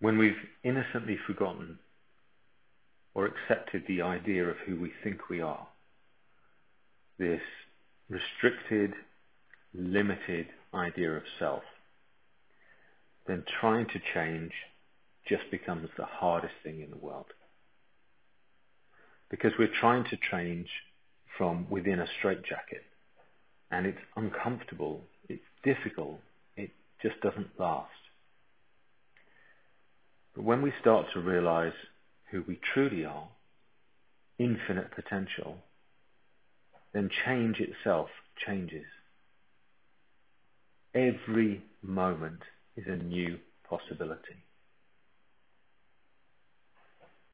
when we've innocently forgotten or accepted the idea of who we think we are, this restricted, limited idea of self, then trying to change just becomes the hardest thing in the world. Because we're trying to change from within a straitjacket and it's uncomfortable, it's difficult, it just doesn't last. But when we start to realize who we truly are, infinite potential, then change itself changes. Every moment is a new possibility.